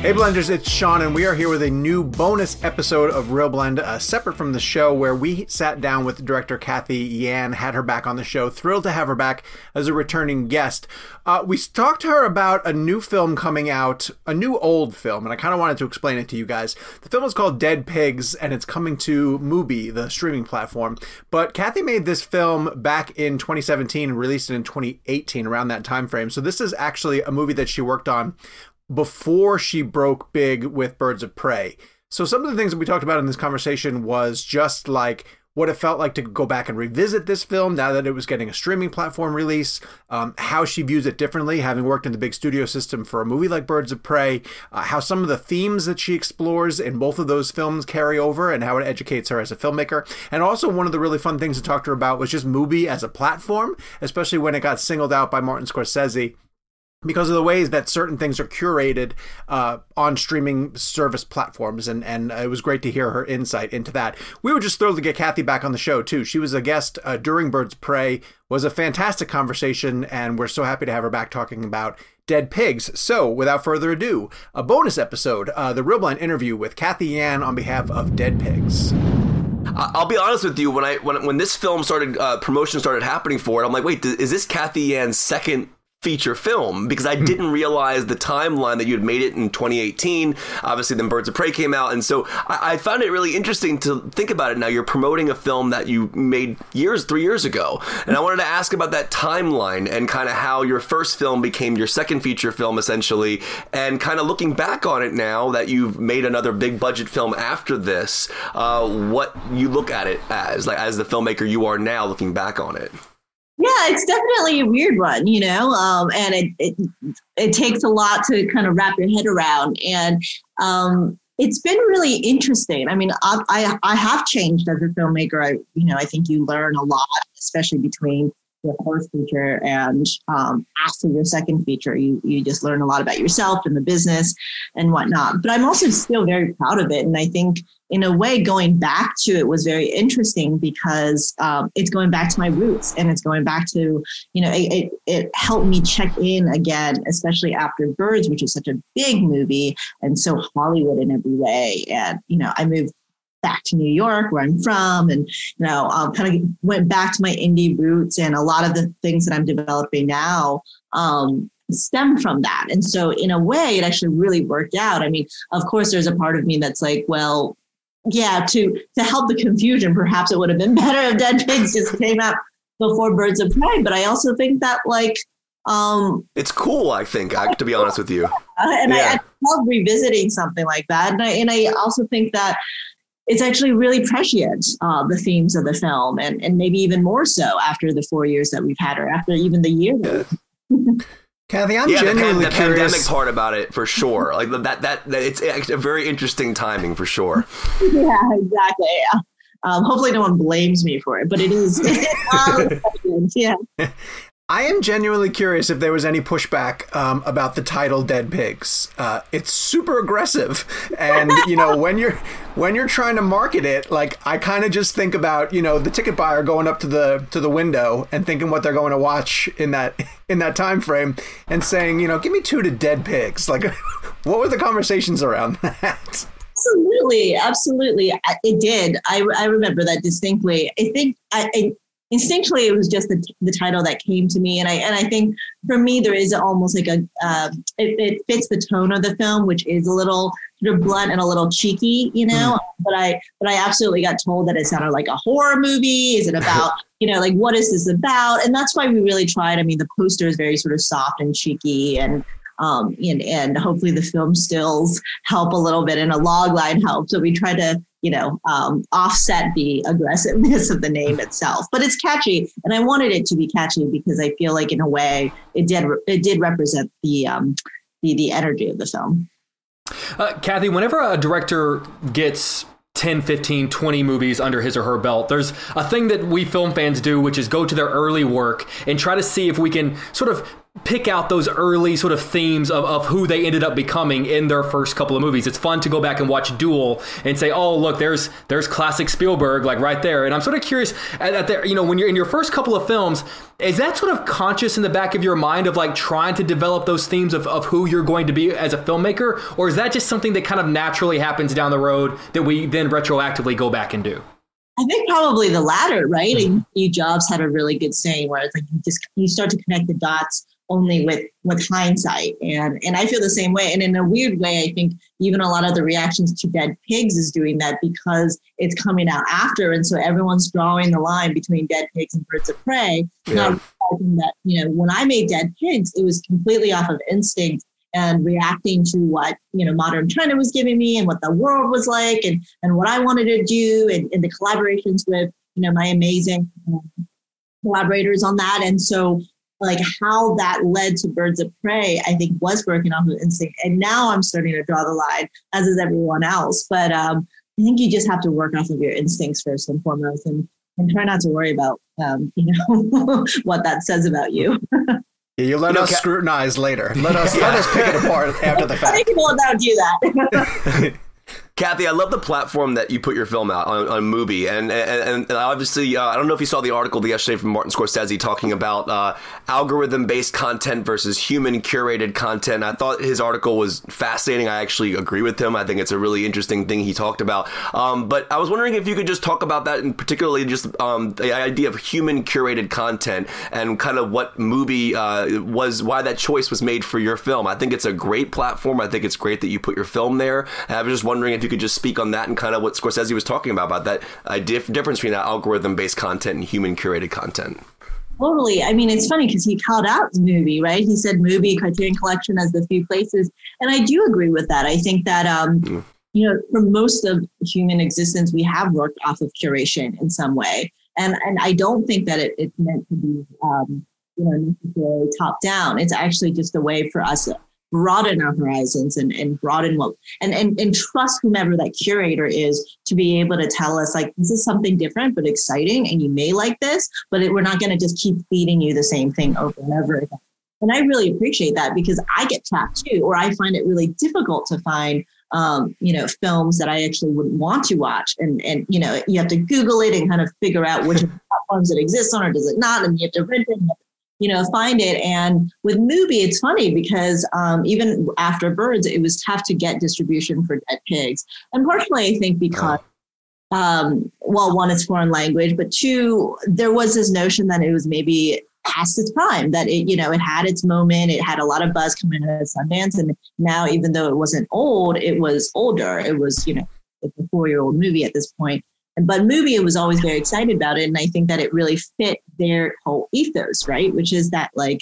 Hey Blenders, it's Sean, and we are here with a new bonus episode of ReelBlend, uh, separate from the show, where we sat down with director Cathy Yan, had her back on the show. Thrilled to have her back as a returning guest. Uh, we talked to her about a new film coming out, a new old film, and I kind of wanted to explain it to you guys. The film is called Dead Pigs, and it's coming to Mubi, the streaming platform. But Cathy made this film back in 2017 and released it in 2018, around that time frame. So this is actually a movie that she worked on before she broke big with Birds of Prey. So some of the things that we talked about in this conversation was just like what it felt like to go back and revisit this film now that it was getting a streaming platform release, um, how she views it differently, having worked in the big studio system for a movie like Birds of Prey, uh, how some of the themes that she explores in both of those films carry over, and how it educates her as a filmmaker. And also, one of the really fun things to talk to her about was just Mubi as a platform, especially when it got singled out by Martin Scorsese because of the ways that certain things are curated uh, on streaming service platforms and and it was great to hear her insight into that we were just thrilled to get Cathy back on the show too she was a guest uh, during birds prey was a fantastic conversation and we're so happy to have her back talking about dead pigs so without further ado a bonus episode uh, the ReelBlend interview with Cathy yan on behalf of dead pigs I'll be honest with you. When I when when this film started, uh, promotion started happening for it. I'm like, wait, is this Cathy Yan's second feature film because I didn't realize the timeline that you had made it in 2018. Obviously, then Birds of Prey came out, and so I, I, found it really interesting to think about it. Now you're promoting a film that you made years, three years ago, and I wanted to ask about that timeline and kind of how your first film became your second feature film, essentially, and kind of looking back on it now that you've made another big budget film after this, uh, what you look at it as, like as the filmmaker you are now, looking back on it. Yeah, it's definitely a weird one, you know, um, and it, it it takes a lot to kind of wrap your head around, and um, it's been really interesting. I mean, I, I, I have changed as a filmmaker. I you know I think you learn a lot, especially between your first feature and um, after your second feature you you just learn a lot about yourself and the business and whatnot but i'm also still very proud of it and i think in a way going back to it was very interesting because um, it's going back to my roots and it's going back to you know it, it, it helped me check in again especially after birds which is such a big movie and so hollywood in every way and you know i moved back to New York, where I'm from, and you know, um, kind of went back to my indie roots, and a lot of the things that I'm developing now um, stem from that. And so, in a way, it actually really worked out. I mean, of course, there's a part of me that's like, well, yeah, to to help the confusion, perhaps it would have been better if Dead Pigs just came out before Birds of Prey. But I also think that like um, it's cool, I think, to be honest with you. And yeah. I, I, love revisiting something like that. And I, and I also think that it's actually really prescient, uh, the themes of the film, and, and maybe even more so after the four years that we've had or after even the year. Yeah. Cathy, I'm yeah, genuinely the, pan- the curious. pandemic part about it for sure. Like that, that, that, it's a very interesting timing for sure. yeah, exactly. Um, hopefully, no one blames me for it, but it is. yeah. I am genuinely curious if there was any pushback um, about the title "Dead Pigs." Uh, it's super aggressive, and you know when you're when you're trying to market it, like I kind of just think about you know the ticket buyer going up to the to the window and thinking what they're going to watch in that in that time frame, and saying you know give me two to Dead Pigs. Like, what were the conversations around that? Absolutely, absolutely, it did. I I remember that distinctly. I think I, I instinctually it was just the, the title that came to me. And i and i think for me there is almost like a uh, it, it, fits the tone of the film which is a little sort of blunt and a little cheeky you know? Mm. but i but i absolutely got told that it sounded like a horror movie. Is it about you know like what is this about? And that's why we really tried. I mean the poster is very sort of soft and cheeky and um, and, and hopefully the film stills help a little bit and a log line helps. So we try to you know, um, offset the aggressiveness of the name itself. But it's catchy, and I wanted it to be catchy because I feel like, in a way, it did it did represent the um, the the energy of the film. Uh, Cathy, whenever a director gets 10, 15, 20 movies under his or her belt. There's a thing that we film fans do, which is go to their early work and try to see if we can sort of pick out those early sort of themes of, of who they ended up becoming in their first couple of movies. It's fun to go back and watch Duel and say, oh, look, there's there's classic Spielberg, like right there. And I'm sort of curious at, at the, you know, when you're in your first couple of films, is that sort of conscious in the back of your mind of like trying to develop those themes of, of who you're going to be as a filmmaker? Or is that just something that kind of naturally happens down the road that we then retroactively go back and do? I think probably the latter, right? Mm-hmm. And Steve Jobs had a really good saying where it's like you just you start to connect the dots only with with hindsight. And and i feel the same way. And in a weird way i think even a lot of the reactions to dead pigs is doing that because it's coming out after. And so everyone's drawing the line between dead pigs and birds of prey. Yeah. not realizing that you know when i made dead pigs it was completely off of instinct and reacting to what you know modern china was giving me and what the world was like and and what i wanted to do and, and the collaborations with you know my amazing um, collaborators on that. And so like how that led to birds of prey i think was working off of instinct and now i'm starting to draw the line as is everyone else but um, i think you just have to work off of your instincts first and foremost and, and try not to worry about um, you know what that says about you you let you us scrutinize later. Let us let us pick it apart after the fact. I think People don't do that. Cathy, I love the platform that you put your film out on, on Mubi, and and, and obviously, uh, I don't know if you saw the article the yesterday from Martin Scorsese talking about uh, algorithm-based content versus human-curated content. I thought his article was fascinating. I actually agree with him. I think it's a really interesting thing he talked about. Um, but I was wondering if you could just talk about that, and particularly just um, the idea of human-curated content and kind of what Mubi uh, was, why that choice was made for your film. I think it's a great platform. I think it's great that you put your film there. And I was just wondering if you could just speak on that and kind of what Scorsese was talking about about that uh, dif- difference between that algorithm-based content and human-curated content. Totally. I mean, it's funny because he called out the Mubi, right? He said Mubi, Criterion Collection as the few places, and I do agree with that. I think that um, mm. you know, for most of human existence, we have worked off of curation in some way, and and I don't think that it, it's meant to be um, you know necessarily top down. It's actually just a way for us broaden our horizons and, and broaden what and, and and trust whomever that curator is to be able to tell us like this is something different but exciting and you may like this but it, we're not going to just keep feeding you the same thing over and over again. And i really appreciate that because i get trapped too or i find it really difficult to find um, you know films that i actually wouldn't want to watch. And and you know you have to google it and kind of figure out which platforms it exists on or does it not and you have to rent it you know, find it. And with Mubi, it's funny because um, even after Birds, it was tough to get distribution for Dead Pigs. And partially, I think because, um, well, one, it's foreign language, but two, there was this notion that it was maybe past its prime, that it, you know, it had its moment, it had a lot of buzz coming out of Sundance. And now, even though it wasn't old, it was older. It was, you know, a four year old movie at this point but Mubi was always very excited about it and i think that it really fit their whole ethos right? Which is that like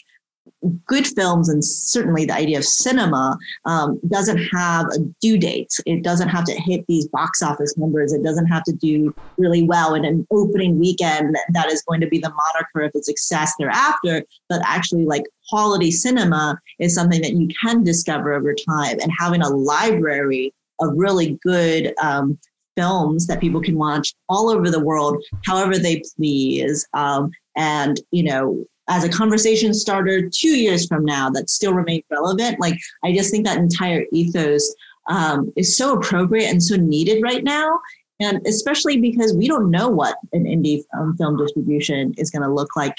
good films and certainly the idea of cinema um, doesn't have a due date. It doesn't have to hit these box office numbers. It doesn't have to do really well in an opening weekend that is going to be the moniker of its success thereafter. But actually like quality cinema is something that you can discover over time and having a library of really good um, films that people can watch all over the world, however they please. Um, and, you know, as a conversation starter two years from now that still remains relevant, like I just think that entire ethos um, is so appropriate and so needed right now. And especially because we don't know what an indie um, film distribution is going to look like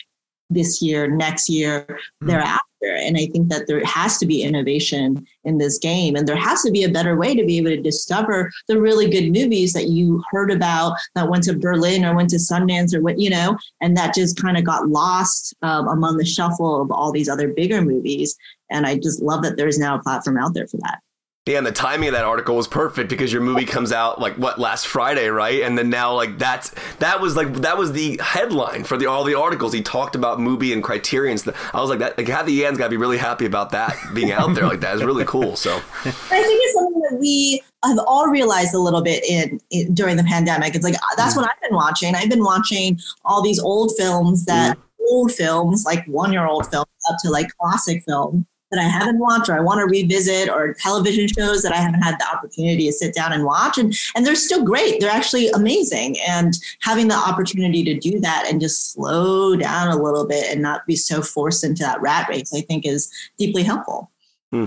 this year, next year, mm-hmm. thereafter. And I think that there has to be innovation in this game. And there has to be a better way to be able to discover the really good movies that you heard about that went to Berlin or went to Sundance or what, you know, and that just kind of got lost um, among the shuffle of all these other bigger movies. And I just love that there's now a platform out there for that. Yeah, and the timing of that article was perfect because your Mubi comes out like what last Friday, right? And then now like that's that was like that was the headline for the all the articles. He talked about movie and Criterion. I was like that. Like Cathy Yan's got to be really happy about that being out there like that is really cool. So I think it's something that we have all realized a little bit in, in during the pandemic. It's like that's mm. what I've been watching. I've been watching all these old films that mm. old films like one year old films up to like classic film that I haven't watched or I want to revisit or television shows that I haven't had the opportunity to sit down and watch. And, and they're still great. They're actually amazing. And having the opportunity to do that and just slow down a little bit and not be so forced into that rat race, I think is deeply helpful. Hmm.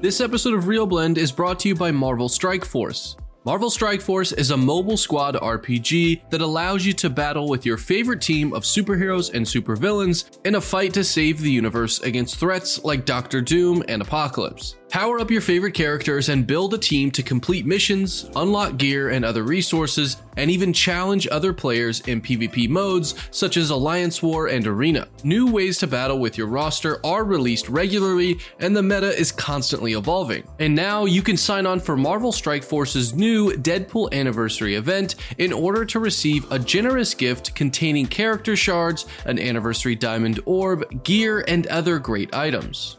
This episode of ReelBlend is brought to you by Marvel Strike Force. Marvel Strike Force is a mobile squad RPG that allows you to battle with your favorite team of superheroes and supervillains in a fight to save the universe against threats like Doctor Doom and Apocalypse. Power up your favorite characters and build a team to complete missions, unlock gear and other resources, and even challenge other players in PvP modes such as Alliance War and Arena. New ways to battle with your roster are released regularly, and the meta is constantly evolving. And now you can sign on for Marvel Strike Force's new Deadpool Anniversary event in order to receive a generous gift containing character shards, an anniversary diamond orb, gear, and other great items.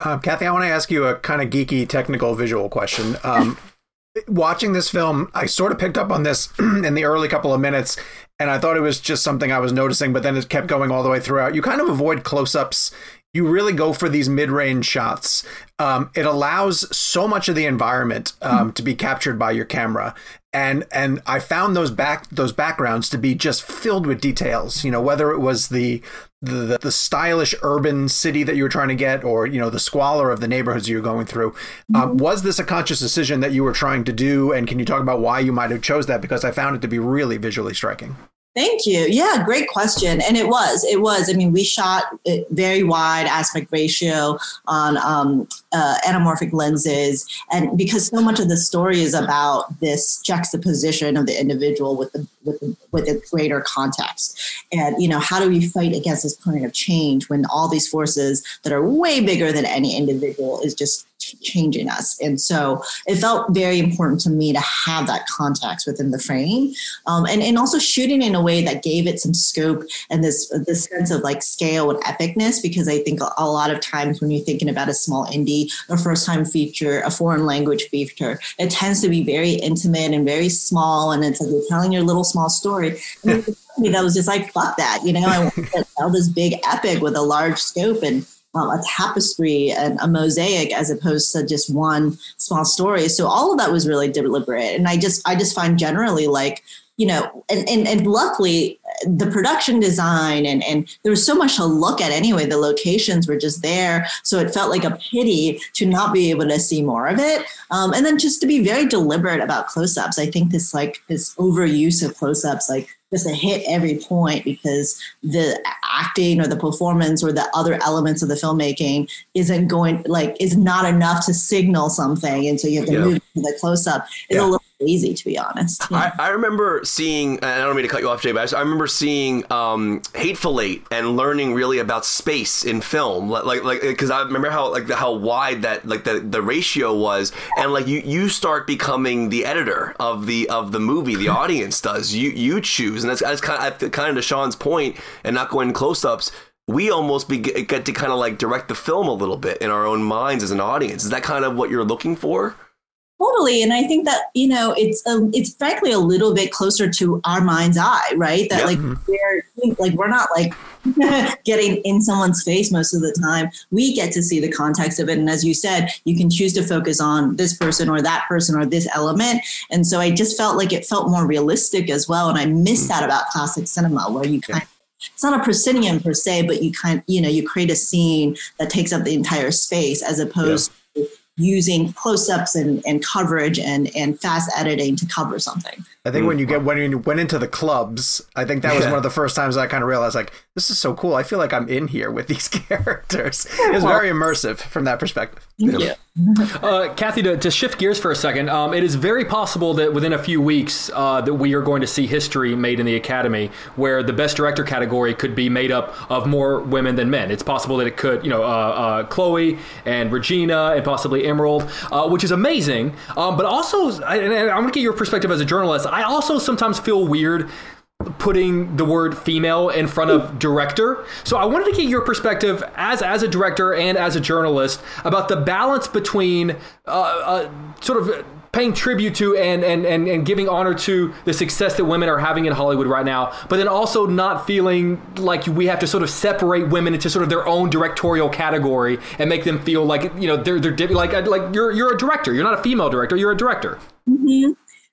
Um, Cathy, I want to ask you a kind of geeky, technical, visual question. Um, watching this film, I sort of picked up on this in the early couple of minutes, and I thought it was just something I was noticing, but then it kept going all the way throughout. You kind of avoid close ups. You really go for these mid range shots. Um, it allows so much of the environment um, to be captured by your camera and and I found those back those backgrounds to be just filled with details. You know, whether it was the the, the stylish urban city that you were trying to get, or you know, the squalor of the neighborhoods you were going through. Mm-hmm. was this a conscious decision that you were trying to do? And can you talk about why you might have chose that? Because I found it to be really visually striking. Thank you. Yeah, great question. And it was, it was. I mean, we shot very wide aspect ratio on um, uh, anamorphic lenses, and because so much of the story is about this juxtaposition of the individual with the with the, with a greater context, and you know, how do we fight against this point of change when all these forces that are way bigger than any individual is just changing us. And so it felt very important to me to have that context within the frame, um, and and also shooting in a way that gave it some scope and this this sense of like scale and epicness. Because I think a lot of times when you're thinking about a small indie, a first time feature, a foreign language feature, it tends to be very intimate and very small, and it's like you're telling your little small story. That was just like fuck that, you know. I want to tell this big epic with a large scope and um, a tapestry and a mosaic as opposed to just one small story. So all of that was really deliberate. And I just I just find generally like you know, and, and, and luckily the production design and, and there was so much to look at anyway. The locations were just there. So it felt like a pity to not be able to see more of it. Um, and then just to be very deliberate about close-ups. I think this like this overuse of close-ups, like just to hit every point because the acting or the performance or the other elements of the filmmaking isn't going like is not enough to signal something and so you have to yeah. move to the close-up it's yeah. a little lazy to be honest I, I, remember seeing and i don't mean to cut you off jay but i remember seeing um, hateful eight and learning really about space in film like like because i remember how like how wide that like the, the ratio was and like you you start becoming the editor of the of the movie the audience does you you choose and that's, that's kind of kind of to Sean's point, and not going close ups. We almost be, get to kind of like direct the film a little bit in our own minds as an audience. Is that kind of what you're looking for? Totally, and I think that you know it's a, um, it's frankly a little bit closer to our mind's eye, right? That like mm-hmm. we're like we're not like getting in someone's face most of the time. We get to see the context of it, and as you said, you can choose to focus on this person or that person or this element. And so I just felt like it felt more realistic as well, and I miss mm-hmm. that about classic cinema, where you kind of it's not a proscenium per se, but you kind you know you create a scene that takes up the entire space as opposed using close-ups and, and coverage and, and fast editing to cover something. I think when you get when you went into the clubs, I think that was Yeah. one of the first times I kind of realized like this is so cool. I feel like I'm in here with these characters. It was very immersive from that perspective. Yeah. Uh, Cathy, to, to shift gears for a second, um, it is very possible that within a few weeks uh, that we are going to see history made in the Academy, where the Best Director category could be made up of more women than men. It's possible that it could, you know, uh, uh, Chloe and Regina and possibly Emerald, uh, which is amazing. Um, but also, I, and I'm going to get your perspective as a journalist. I also sometimes feel weird putting the word female in front of director. So I wanted to get your perspective as as a director and as a journalist about the balance between uh, uh, sort of paying tribute to and, and, and, and giving honor to the success that women are having in Hollywood right now, but then also not feeling like we have to sort of separate women into sort of their own directorial category and make them feel like you know they're they're like like you're you're a director. You're not a female director. You're a director.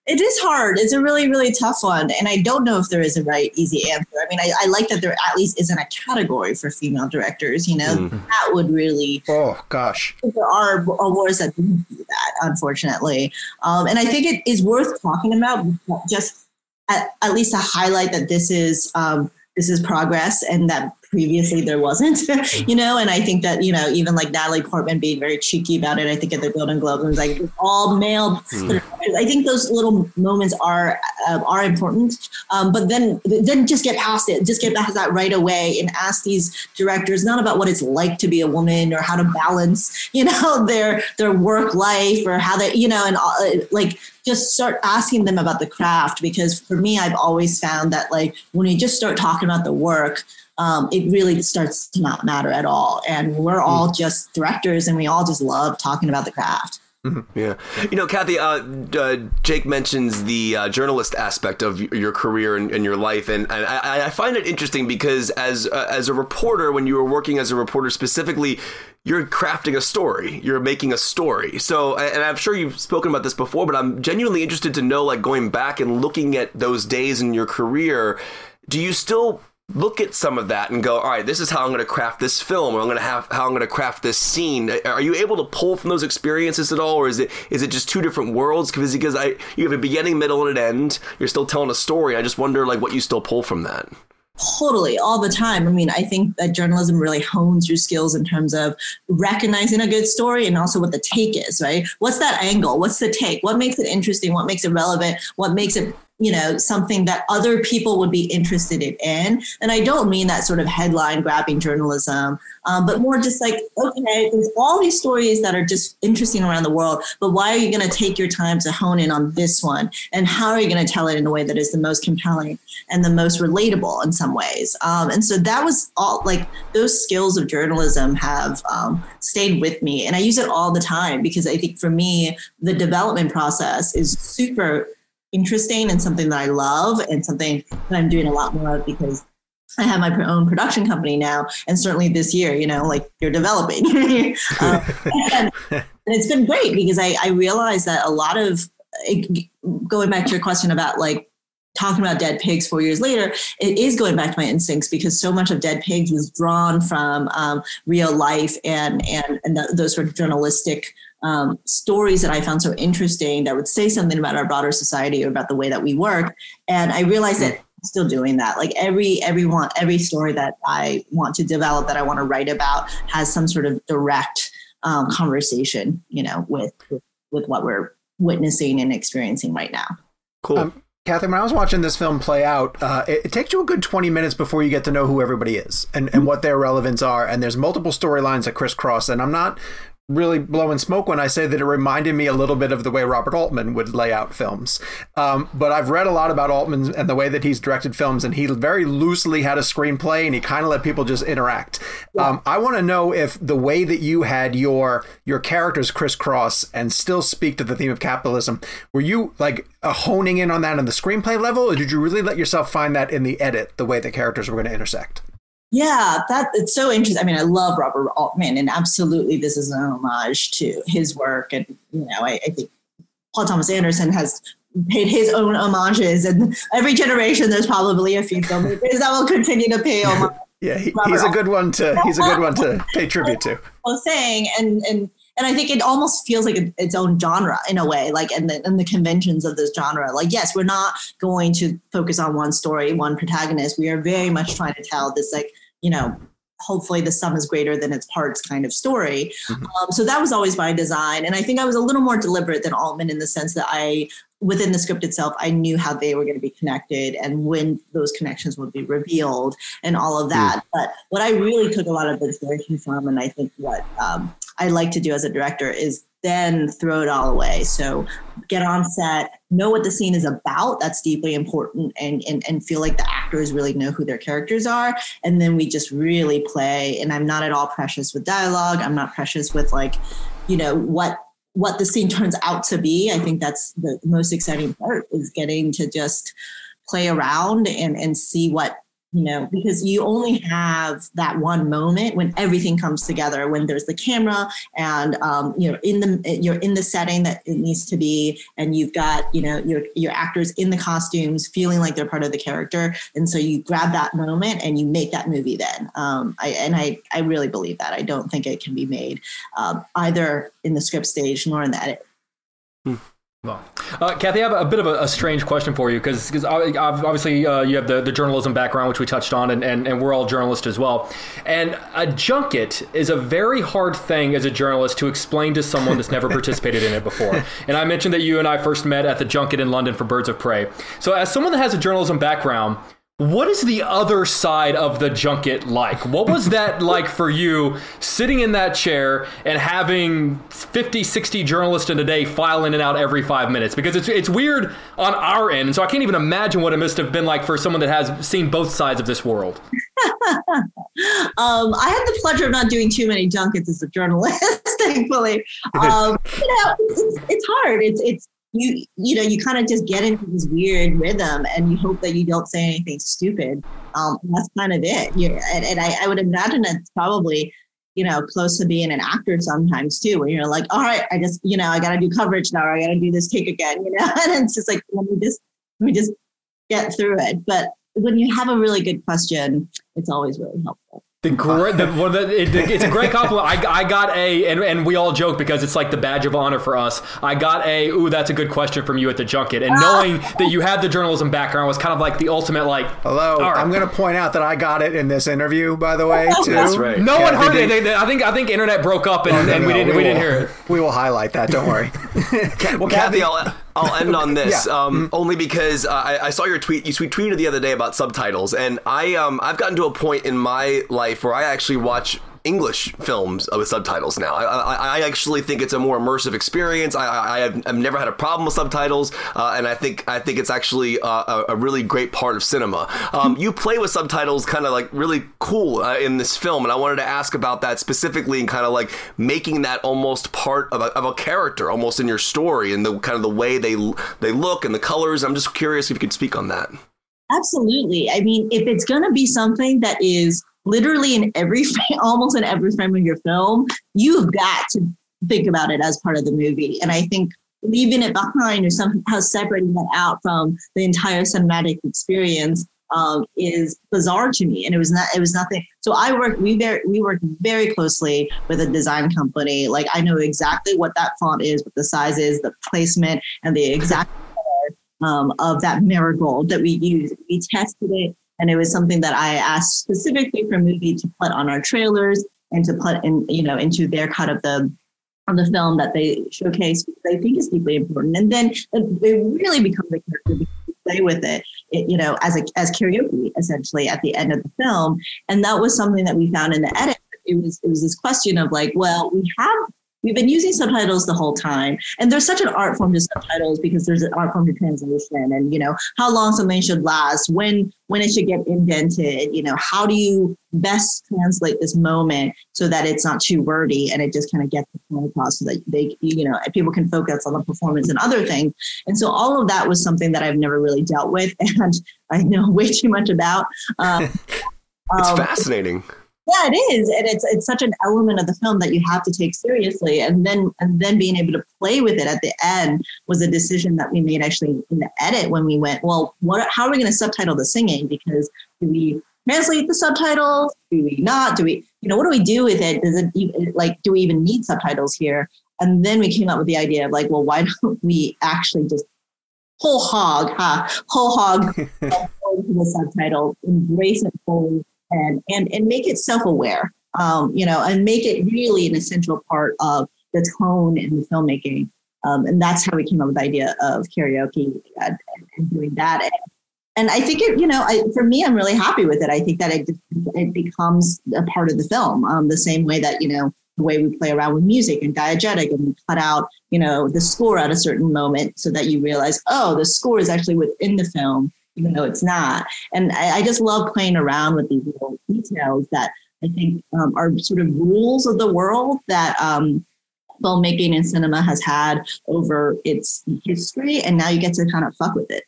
It is hard. It's a really, really tough one. And I don't know if there is a right, easy answer. I mean, I, I like that there at least isn't a category for female directors. You know, that would really Oh gosh. there are awards that didn't do that, unfortunately. Um, and I think it is worth talking about just at, at least to highlight that this is um, this is progress and that previously there wasn't, you know. And I think that you know even like Natalie Portman being very cheeky about it. I think at the Golden Globes was like all male. I think those little moments are uh, are important, um, but then then just get past it. Just get past that right away and ask these directors not about what it's like to be a woman or how to balance, you know, their their work life or how they, you know, and uh, like just start asking them about the craft because for me, I've always found that like when you just start talking about the work. Um, it really starts to not matter at all. And we're all just directors and we all just love talking about the craft. Yeah, you know, Cathy. Uh, uh, Jake mentions the uh, journalist aspect of your career and, and your life, and, and I, I find it interesting because as uh, as a reporter, when you were working as a reporter specifically, you're crafting a story, you're making a story. So, and I'm sure you've spoken about this before, but I'm genuinely interested to know, like, going back and looking at those days in your career, do you still look at some of that and go, all right, this is how I'm going to craft this film, or I'm going to have how I'm going to craft this scene. Are you able to pull from those experiences at all, or is it is it just two different worlds? Because because I you have a beginning, middle, and an end. You're still telling a story. I just wonder like what you still pull from that. Totally, all the time. I mean, I think that journalism really hones your skills in terms of recognizing a good story and also what the take is, right? What's that angle? What's the take? What makes it interesting? What makes it relevant? What makes it you know something that other people would be interested in. And i don't mean that sort of headline grabbing journalism um, but more just like okay there's all these stories that are just interesting around the world but why are you going to take your time to hone in on this one? And how are you going to tell it in a way that is the most compelling and the most relatable in some ways? Um, and so that was all like those skills of journalism have um, stayed with me and i use it all the time because i think for me the development process is super interesting and something that I love and something that I'm doing a lot more of because I have my own production company now. And certainly this year, you know, like you're developing. um, and, and it's been great because I, I realized that a lot of going back to your question about like talking about dead pigs four years later it is going back to my instincts because so much of dead pigs was drawn from um, real life and and, and th- those sort of journalistic um, stories that I found so interesting that would say something about our broader society or about the way that we work. And I realized that I'm still doing that. Like every everyone every story that I want to develop that I want to write about has some sort of direct um, conversation, you know, with, with with what we're witnessing and experiencing right now. Cool. Um, Cathy, when I was watching this film play out, uh, it, it, takes you a good 20 minutes before you get to know who everybody is and, and what their relevance are. And there's multiple storylines that crisscross. And I'm not really blowing smoke when I say that it reminded me a little bit of the way Robert Altman would lay out films. Um, but I've read a lot about Altman and the way that he's directed films, and he very loosely had a screenplay and he kind of let people just interact. Yeah. Um, I want to know if the way that you had your your characters crisscross and still speak to the theme of capitalism, were you like uh, honing in on that on the screenplay level, or did you really let yourself find that in the edit, the way the characters were going to intersect? Yeah, that it's so interesting. I mean, I love Robert Altman, and absolutely, this is an homage to his work. And you know, I, I think Paul Thomas Anderson has paid his own homages, and every generation there's probably a few filmmakers that will continue to pay homage. yeah, he, he's a good one to he's a good one to pay tribute to. Well, saying and and and I think it almost feels like its own genre in a way, like and the, and the conventions of this genre. Like, yes, we're not going to focus on one story, one protagonist. We are very much trying to tell this, like, you know, hopefully the sum is greater than its parts kind of story. Mm-hmm. Um, so that was always by design. And I think I was a little more deliberate than Altman in the sense that I, within the script itself, I knew how they were going to be connected and when those connections would be revealed and all of that. Mm. But what I really took a lot of inspiration from, and I think what um, I like to do as a director is then throw it all away. So get on set, know what the scene is about. That's deeply important, and and and feel like the actors really know who their characters are. And then we just really play. And I'm not at all precious with dialogue. I'm not precious with like, you know, what what the scene turns out to be. I think that's the most exciting part is getting to just play around and and see what you know because you only have that one moment when everything comes together when there's the camera and um, you know in the you're in the setting that it needs to be and you've got you know your your actors in the costumes feeling like they're part of the character. And so you grab that moment and you make that movie then. Um, I, and I, I really believe that. I don't think it can be made um, either in the script stage nor in the edit. Hmm. Uh, Cathy, I have a bit of a, a strange question for you because obviously uh, you have the, the journalism background, which we touched on, and, and, and we're all journalists as well. And a junket is a very hard thing as a journalist to explain to someone that's never participated in it before. And I mentioned that you and I first met at the junket in London for Birds of Prey. So, as someone that has a journalism background, what is the other side of the junket like? What was that like for you sitting in that chair and having 50, 60 journalists in a day file in and out every five minutes? Because it's, it's weird on our end. So I can't even imagine what it must have been like for someone that has seen both sides of this world. um, I had the pleasure of not doing too many junkets as a journalist, thankfully. Um, you know, it's, it's hard. It's, it's, you you know you kind of just get into this weird rhythm and you hope that you don't say anything stupid. Um, that's kind of it you and, and I, I, would imagine it's probably you know close to being an actor sometimes too when you're like all right i just you know i gotta do coverage now i gotta do this take again you know? And it's just like let me just let me just get through it. But when you have a really good question it's always really helpful the great, the, well, the, it, it's a great compliment. I, I got a, and, and we all joke because it's like the badge of honor for us. I got a, ooh, that's a good question from you at the junket. And ah. knowing that you had the journalism background was kind of like the ultimate, like, hello. Right. I'm going to point out that I got it in this interview, by the way, too. That's right. No one heard it. They, they, I think I think internet broke up and, oh, no, and we didn't we, we didn't hear it. We will highlight that. Don't worry. well, Cathy, I'll, I'll end on this, yeah. um, mm-hmm. only because uh, I, I, saw your tweet. You tweeted the other day about subtitles, and I um, I've gotten to a point in my life where I actually watch English films with subtitles now. I, I, I, actually think it's a more immersive experience. I, I have I've never had a problem with subtitles, uh, and I think I think it's actually uh, a, a, really great part of cinema. Um, you play with subtitles, kind of like really cool uh, in this film, and I wanted to ask about that specifically, and kind of like making that almost part of a, of a character, almost in your story, and the kind of the way they they look and the colors. I'm just curious if you could speak on that. Absolutely. I mean, if it's going to be something that is literally in every almost in every frame of your film, you've got to think about it as part of the movie. And I think leaving it behind or somehow separating that out from the entire cinematic experience um, is bizarre to me. And it was not it was nothing. So I work we very we work very closely with a design company. Like I know exactly what that font is, what the size is, the placement, and the exact um, of that marigold that we use. We tested it and it was something that I asked specifically for Mubi to put on our trailers and to put in, you know, into their cut of the of the film that they showcase because I think is deeply important. And then it really becomes a character play with it, it, you know, as a as karaoke essentially at the end of the film. And that was something that we found in the edit. It was it was this question of like, well, we have We've been using subtitles the whole time. And there's such an art form to subtitles because there's an art form to translation and, you know, how long something should last, when when it should get indented, you know, how do you best translate this moment so that it's not too wordy and it just kind of gets the point across so that they, you know, people can focus on the performance and other things. And so all of that was something that I've never really dealt with and I know way too much about. Um, it's um, fascinating. Yeah, it is, and it's it's such an element of the film that you have to take seriously, and then and then being able to play with it at the end was a decision that we made actually in the edit when we went, well, what? How are we going to subtitle the singing? Because do we translate the subtitles? Do we not? Do we, you know, what do we do with it? Does it even, like, do we even need subtitles here? And then we came up with the idea of like, well, why don't we actually just whole hog, huh? whole hog to the subtitle, embrace it fully, and and and make it self-aware. Um, you know, and make it really an essential part of the tone in the filmmaking. Um, and that's how we came up with the idea of karaoke and, and doing that. And, and, I think it, you know, I, for me, I'm really happy with it. I think that it it becomes a part of the film, um, the same way that you know the way we play around with music and diegetic and we cut out, you know, the score at a certain moment so that you realize, oh, the score is actually within the film, even though it's not. And I, I just love playing around with these little details that I think um, are sort of rules of the world that um, filmmaking and cinema has had over its history. And now you get to kind of fuck with it.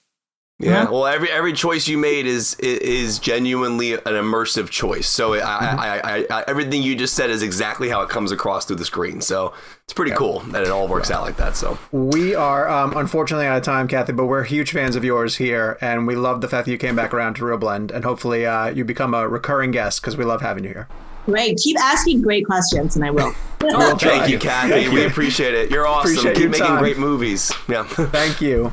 Yeah. Well, every every choice you made is is genuinely an immersive choice. So I, mm-hmm. I, I, I, everything you just said is exactly how it comes across through the screen. So it's pretty yeah. cool that it all works yeah. out like that. So we are um, unfortunately out of time, Cathy, but we're huge fans of yours here, and we love the fact that you came back around to ReelBlend, and hopefully uh, you become a recurring guest because we love having you here. Great. Keep asking great questions, and I will. Thank you, Cathy. We appreciate it. You're awesome. Appreciate Keep making time. great movies. Yeah. Thank you.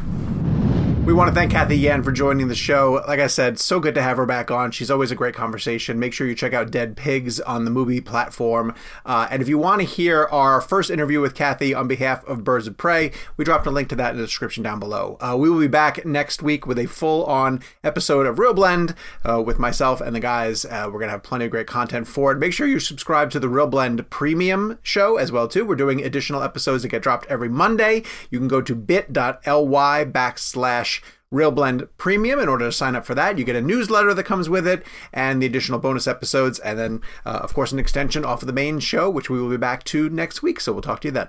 We want to thank Cathy Yan for joining the show. Like I said, so good to have her back on. She's always a great conversation. Make sure you check out Dead Pigs on the Mubi platform. Uh, and if you want to hear our first interview with Cathy on behalf of Birds of Prey, we dropped a link to that in the description down below. Uh, we will be back next week with a full on episode of ReelBlend uh, with myself and the guys. Uh, we're going to have plenty of great content for it. Make sure you subscribe to the ReelBlend premium show as well too. We're doing additional episodes that get dropped every Monday. You can go to bit.ly backslash ReelBlend Premium in order to sign up for that. You get a newsletter that comes with it and the additional bonus episodes, and then, uh, of course, an extension off of the main show, which we will be back to next week. So we'll talk to you then.